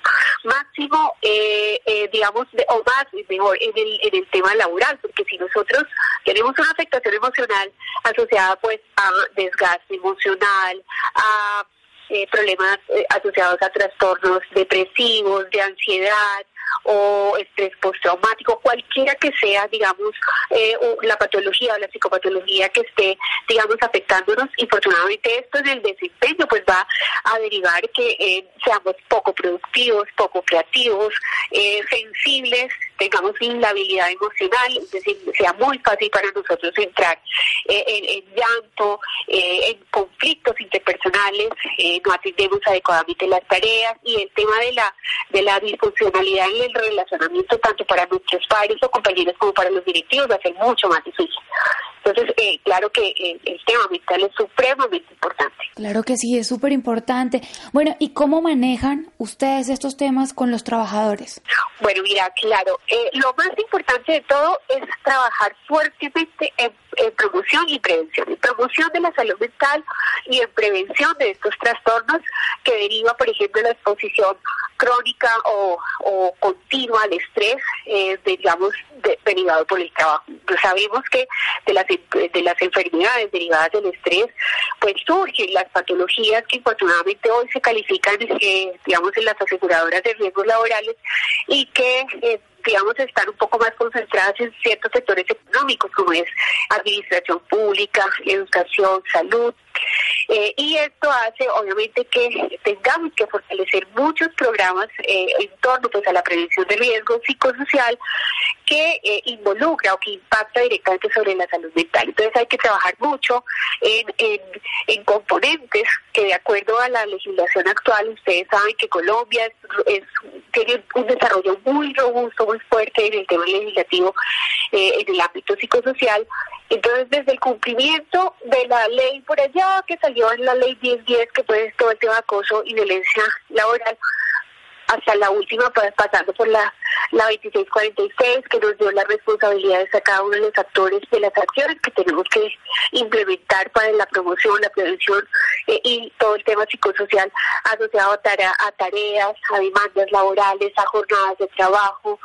Máximo, eh, eh, digamos, o más, mejor, en el, en el tema laboral, porque si nosotros tenemos una afectación emocional asociada pues a desgaste emocional, a problemas asociados a trastornos depresivos, de ansiedad, o estrés postraumático, cualquiera que sea, digamos, eh, la patología o la psicopatología que esté, digamos, afectándonos. Infortunadamente esto en el desempeño pues va a derivar que eh, seamos poco productivos, poco creativos, eh, sensibles, tengamos inhabilidad emocional, es decir, sea muy fácil para nosotros entrar en, en, llanto, en conflictos interpersonales, no atendemos adecuadamente las tareas y el tema de la de la disfuncionalidad el relacionamiento tanto para nuestros padres o compañeros como para los directivos va a ser mucho más difícil. Entonces, eh, claro que el tema mental es supremamente importante. Claro que sí, es súper importante. Bueno, ¿y cómo manejan ustedes estos temas con los trabajadores? Bueno, mira, claro, eh, lo más importante de todo es trabajar fuertemente en, promoción y prevención, en promoción de la salud mental y en prevención de estos trastornos que deriva, por ejemplo, la exposición crónica o, o continua al estrés, eh, digamos, derivado por el trabajo. Pues sabemos que de las, de las enfermedades derivadas del estrés, pues surgen las patologías que infortunadamente hoy se califican, eh, digamos, en las aseguradoras de riesgos laborales y que... Eh, digamos, están un poco más concentradas en ciertos sectores económicos, como es administración pública, educación, salud. Eh, y esto hace, obviamente, que tengamos que fortalecer muchos programas eh, en torno pues, a la prevención de riesgo psicosocial que eh, involucra o que impacta directamente sobre la salud mental. Entonces hay que trabajar mucho en, en, componentes que de acuerdo a la legislación actual, ustedes saben que Colombia es, tiene un desarrollo muy robusto, muy fuerte en el tema legislativo, eh, en el ámbito psicosocial. Entonces, desde el cumplimiento de la ley por allá, que salió en la ley 1010, que fue todo el tema de acoso y violencia laboral, hasta la última, pues, pasando por la, la 2646, que nos dio las responsabilidades a cada uno de los actores de las acciones que tenemos que implementar para la promoción, la prevención eh, y todo el tema psicosocial asociado a, a tareas, a demandas laborales, a jornadas de trabajo,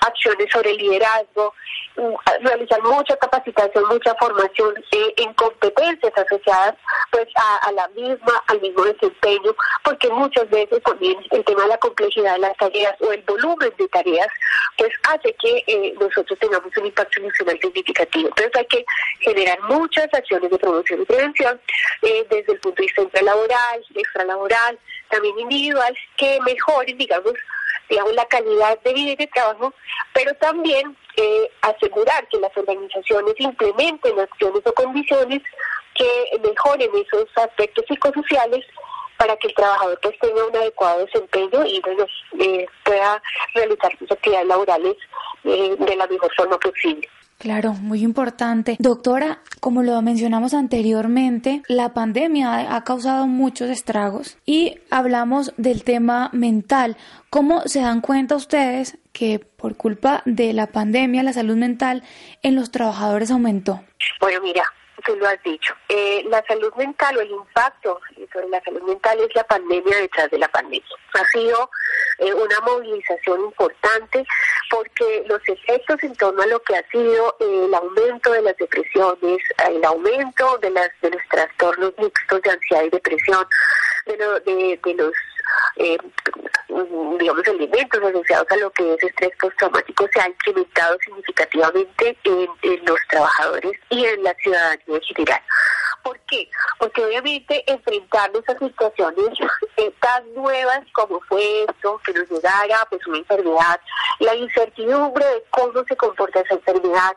acciones sobre liderazgo, mm, realizar mucha capacitación, mucha formación eh, en competencias asociadas pues a, la misma, al mismo desempeño, porque muchas veces también el tema de la complejidad de las tareas o el volumen de tareas pues hace que eh, nosotros tengamos un impacto emocional significativo. Entonces hay que generar muchas acciones de promoción y prevención eh, desde el punto de vista intralaboral, extralaboral, también individual, que mejoren, digamos, digamos, la calidad de vida y de trabajo, pero también eh, asegurar que las organizaciones implementen acciones o condiciones que mejoren esos aspectos psicosociales para que el trabajador pues tenga un adecuado desempeño y eh, pueda realizar sus actividades laborales eh, de la mejor forma posible. Claro, muy importante. Doctora, como lo mencionamos anteriormente, la pandemia ha causado muchos estragos y hablamos del tema mental. ¿Cómo se dan cuenta ustedes que por culpa de la pandemia la salud mental en los trabajadores aumentó? Bueno, mira, tú lo has dicho. Eh, la salud mental o el impacto sobre la salud mental es la pandemia detrás de la pandemia. Ha sido eh, una movilización importante porque los efectos en torno a lo que ha sido eh, el aumento de las depresiones, el aumento de, las, de los trastornos mixtos de ansiedad y depresión, de, de, de los eh, digamos, elementos asociados a lo que es estrés postraumático se ha incrementado significativamente en, los trabajadores y en la ciudadanía en general. ¿Por qué? Porque obviamente enfrentarnos a situaciones eh, tan nuevas como fue esto, que nos llegara pues una enfermedad, la incertidumbre de cómo se comporta esa enfermedad,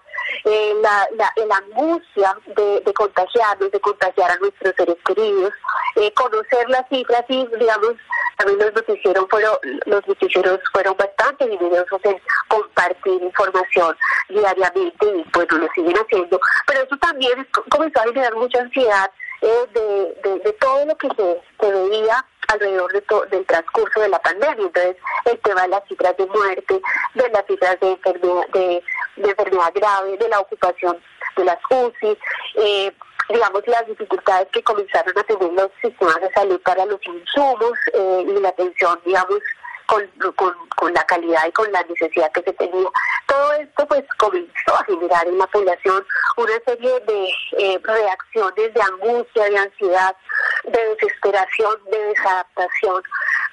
eh, la, angustia de, contagiarnos, de contagiar a nuestros seres queridos, eh, conocer las cifras y digamos también los noticieros fueron los noticieros fueron bastante divididos en compartir información diariamente y pues lo siguen haciendo pero eso también comenzó a generar mucha eh, de, de, todo lo que se, se veía alrededor de del transcurso de la pandemia. Entonces, el tema de las cifras de muerte, de las cifras de enfermedad, de, enfermedad grave, de la ocupación de las UCI, eh, digamos, las dificultades que comenzaron a tener los sistemas de salud para los insumos eh, y la atención, digamos, con, con, la calidad y con la necesidad que se tenía. Todo esto pues comenzó a generar en la población una serie de eh, reacciones de angustia, de ansiedad, de desesperación, de desadaptación,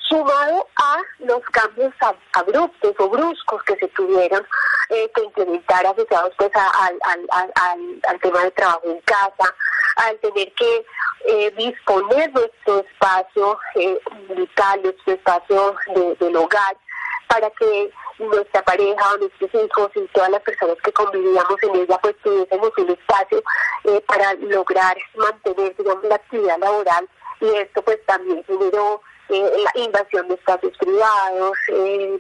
sumado a los cambios abruptos o bruscos que se tuvieron eh, que implementar asociados pues al, al, tema de trabajo en casa, al tener que eh, disponer nuestro espacio eh, vital, nuestro espacio de, del hogar, para que nuestra pareja o nuestros hijos y todas las personas que convivíamos en ella pues tuviésemos un espacio eh, para lograr mantener digamos la actividad laboral. Y esto pues también generó eh, la invasión de espacios privados, eh,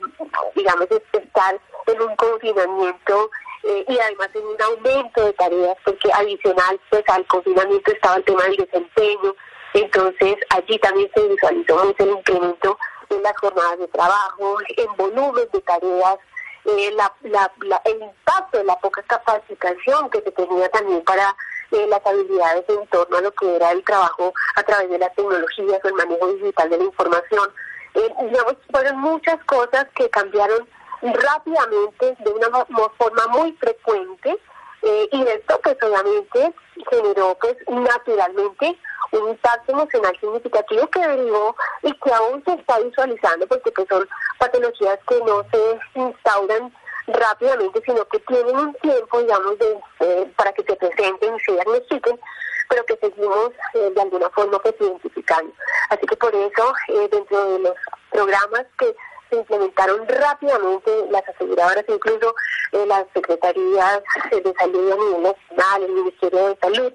digamos estar en un confinamiento eh, y además en un aumento de tareas porque adicional pues al confinamiento estaba el tema del desempeño, entonces allí también se visualizó el incremento en las jornadas de trabajo, en volumen de tareas, eh, la, el impacto de la poca capacitación que se tenía también para eh, las habilidades en torno a lo que era el trabajo a través de las tecnologías o el manejo digital de la información. Eh, digamos, fueron muchas cosas que cambiaron rápidamente, de una forma muy frecuente, eh, y esto pues obviamente generó pues naturalmente un impacto emocional significativo que derivó y que aún se está visualizando porque pues son patologías que no se instauran rápidamente, sino que tienen un tiempo, digamos, de, eh, para que se presenten y se diagnostiquen, pero que seguimos eh, de alguna forma pues identificando. Así que por eso, eh, dentro de los programas que se implementaron rápidamente las aseguradoras, incluso las secretarías de salud a nivel nacional, el Ministerio de Salud,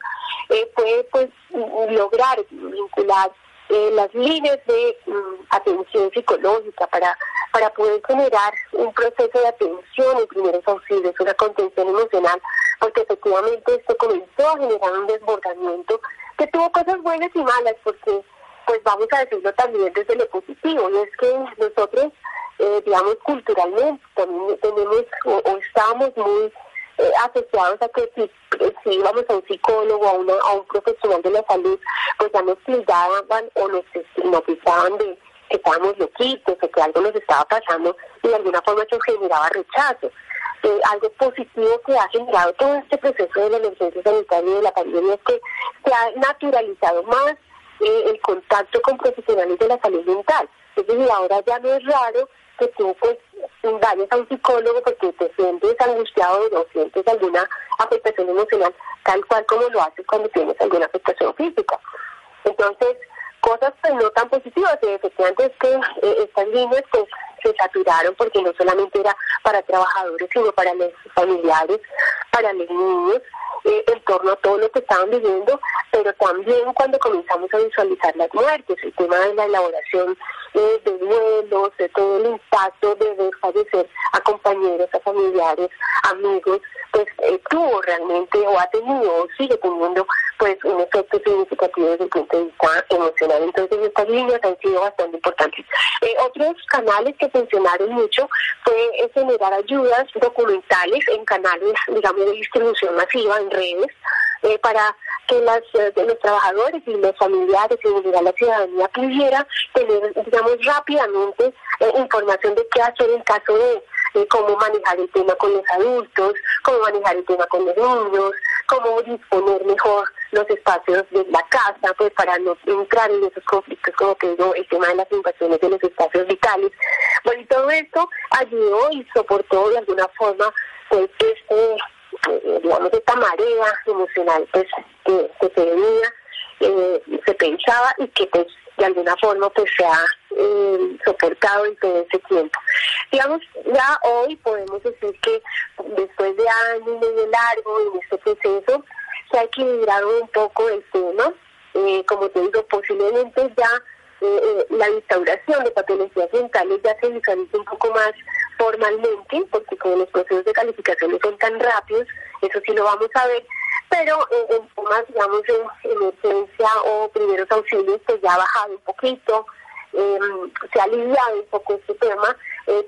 fue pues lograr vincular eh, las líneas de mm, atención psicológica para, para poder generar un proceso de atención en primeros auxilios, una contención emocional, porque efectivamente esto comenzó a generar un desbordamiento que tuvo cosas buenas y malas, porque pues vamos a decirlo también desde lo positivo, y es que nosotros, eh, digamos, culturalmente también tenemos o, o estamos muy eh, asociados a que si, si, íbamos a un psicólogo, a, una, a un profesional de la salud, pues ya nos tildaban o nos estigmatizaban de que estábamos loquitos o que algo nos estaba pasando y de alguna forma eso generaba rechazo. Eh, algo positivo que ha generado todo este proceso de la emergencia sanitaria y de la pandemia es que se ha naturalizado más eh, el contacto con profesionales de la salud mental. Es decir, ahora ya no es raro que tú pues vayas a un psicólogo porque te sientes angustiado o sientes alguna afectación emocional, tal cual como lo haces cuando tienes alguna afectación física. Entonces, cosas pues no tan positivas, y efectivamente es que eh, estas líneas pues se saturaron porque no solamente era para trabajadores, sino para los familiares, para los niños, eh, en torno a todo lo que estaban viviendo, pero también cuando comenzamos a visualizar las muertes, el tema de la elaboración eh, de duelos, de todo el impacto de ver fallecer a compañeros, a familiares, amigos, pues eh, tuvo realmente o ha tenido o sigue teniendo pues un efecto significativo desde el punto de vista emocional. Entonces estas líneas han sido bastante importantes. otros canales que funcionaron mucho fue generar ayudas documentales en canales, digamos, de distribución masiva, en redes eh, para que las, eh, los trabajadores y los familiares y la ciudadanía pudiera tener, digamos, rápidamente eh, información de qué hacer en caso de cómo manejar el tema con los adultos, cómo manejar el tema con los niños, cómo disponer mejor los espacios de la casa, pues para no entrar en esos conflictos, como que digo, el tema de las invasiones de los espacios vitales. Bueno, y todo esto ayudó y soportó de alguna forma pues este digamos, esta marea emocional pues, que, se venía, se pensaba y que pues de alguna forma pues se ha soportado en todo ese tiempo. Digamos, ya hoy podemos decir que después de años medio largo en este proceso, se ha equilibrado un poco el tema. Eh, como te digo, posiblemente ya eh, eh, la instauración de patologías mentales ya se visualiza un poco más formalmente, porque como los procesos de calificación no son tan rápidos, eso sí lo vamos a ver, pero en temas, digamos, en emergencia o primeros auxilios, pues ya ha bajado un poquito, se ha aliviado un poco este tema,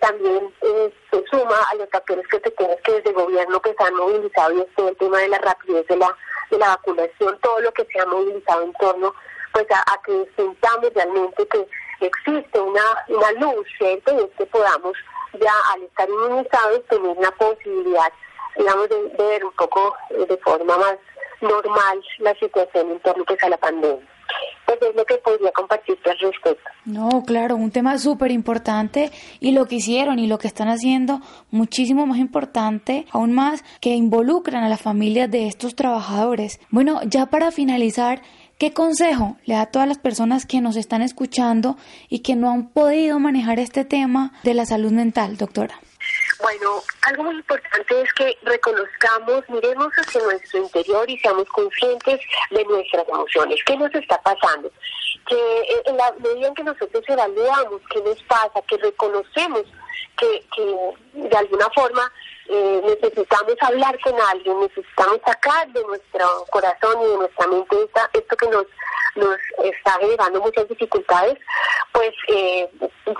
también se suma a los factores que se tienen que desde el gobierno que se han movilizado y es el tema de la rapidez de la de la vacunación, todo lo que se ha movilizado en torno pues a, que sintamos realmente que existe una, una luz, ¿cierto? Y es que podamos ya al estar inmunizados tener una posibilidad, digamos, de, ver un poco eh, de forma más normal la situación en torno pues, a la pandemia pues es lo que podría compartirte al respecto. No, claro, un tema súper importante y lo que hicieron y lo que están haciendo muchísimo más importante, aún más que involucran a las familias de estos trabajadores. Bueno, ya para finalizar, ¿Qué consejo le da a todas las personas que nos están escuchando y que no han podido manejar este tema de la salud mental, doctora? Bueno, algo muy importante es que reconozcamos, miremos hacia nuestro interior y seamos conscientes de nuestras emociones. ¿Qué nos está pasando? Que en la medida en que nosotros evaluamos qué nos pasa, que reconocemos que, de alguna forma eh, necesitamos hablar con alguien, necesitamos sacar de nuestro corazón y de nuestra mente esto que nos nos está generando muchas dificultades, pues eh,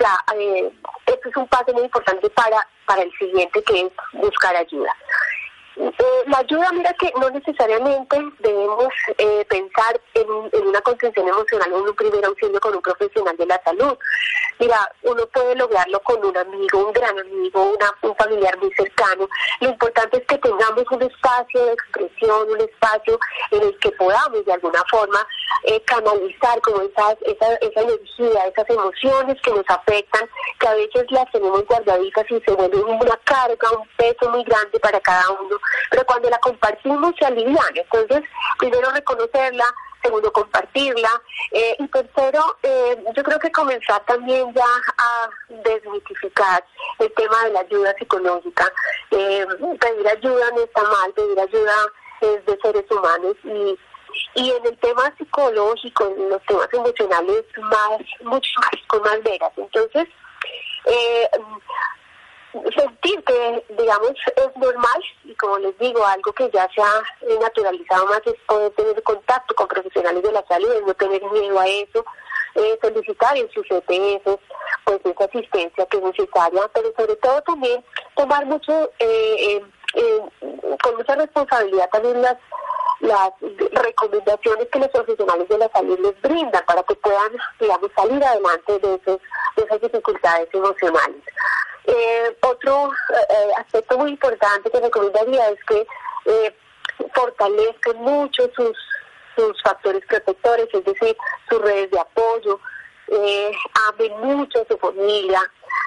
ya eh, esto es un paso muy importante para, para el siguiente que es buscar ayuda. Eh, la ayuda, mira que no necesariamente debemos eh, pensar en, una contención emocional en un primer auxilio con un profesional de la salud. Mira, uno puede lograrlo con un amigo, un gran amigo, una, un familiar muy cercano. Lo importante es que tengamos un espacio de expresión, un espacio en el que podamos de alguna forma eh, canalizar como esa, esa, esa energía, esas emociones que nos afectan, que a veces las tenemos guardaditas y se vuelven una carga, un peso muy grande para cada uno pero cuando la compartimos se alivian. Entonces, primero reconocerla, segundo compartirla eh, y tercero, eh, yo creo que comenzar también ya a desmitificar el tema de la ayuda psicológica. Eh, pedir ayuda no está mal, pedir ayuda es de seres humanos y y en el tema psicológico, en los temas emocionales, más, mucho más, con más veras. Entonces, eh, sentir que, digamos, es normal y como les digo, algo que ya se ha naturalizado más es poder tener contacto con profesionales de la salud, no tener miedo a eso, eh, solicitar en sus EPS pues esa asistencia que es necesaria, pero sobre todo también tomar mucho, eh, eh, con mucha responsabilidad también las las recomendaciones que los profesionales de la salud les brindan para que puedan, salir adelante de, esos, de esas dificultades emocionales. Eh, otro eh, aspecto muy importante que recomendaría es que eh, fortalezcan mucho sus, sus factores protectores, es decir, sus redes de apoyo, eh, amen mucho a su familia,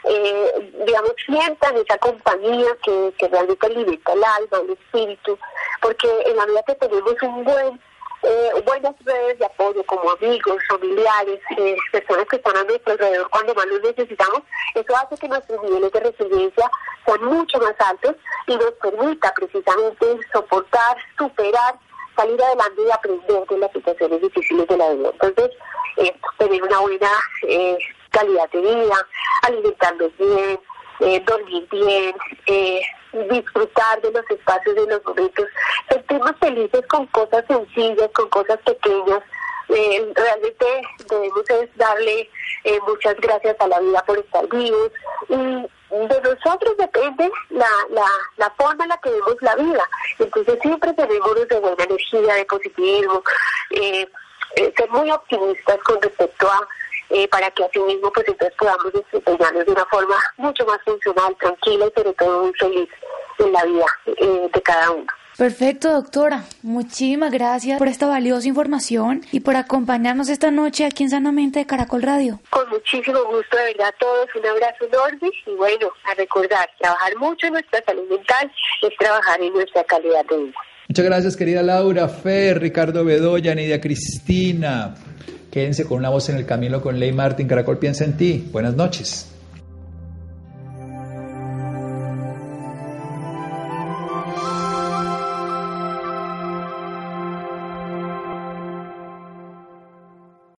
eh, digamos, sientan esa compañía que, realmente alimenta el alma, el espíritu, porque en la medida que tenemos un buen eh, buenas redes de apoyo como amigos, familiares, eh, personas que están a nuestro alrededor cuando más los necesitamos, eso hace que nuestros niveles de resiliencia sean mucho más altos y nos permita precisamente soportar, superar, salir adelante y aprender de las situaciones difíciles de la vida. Entonces, tener una buena eh, calidad de vida, alimentarnos bien, eh, dormir bien, eh, disfrutar de los espacios, de los momentos, sentirnos felices con cosas sencillas, con cosas pequeñas. Eh, realmente debemos darle muchas gracias a la vida por estar vivos y de nosotros depende la, la, la forma en la que vemos la vida. Entonces siempre tenemos de buena energía, de positivismo, ser muy optimistas con respecto a eh, para que así mismo pues entonces podamos desempeñarnos de una forma mucho más funcional, tranquila y sobre todo muy feliz en la vida eh, de cada uno. Perfecto, doctora. Muchísimas gracias por esta valiosa información y por acompañarnos esta noche aquí en Sanamente de Caracol Radio. Con muchísimo gusto, de verdad, a todos. Un abrazo enorme y bueno, a recordar, trabajar mucho en nuestra salud mental es trabajar en nuestra calidad de vida. Muchas gracias, querida Laura, Fer, Ricardo Bedoya, Nidia Cristina. Quédense con una voz en el camino con Ley Martín. Caracol piensa en ti. Buenas noches.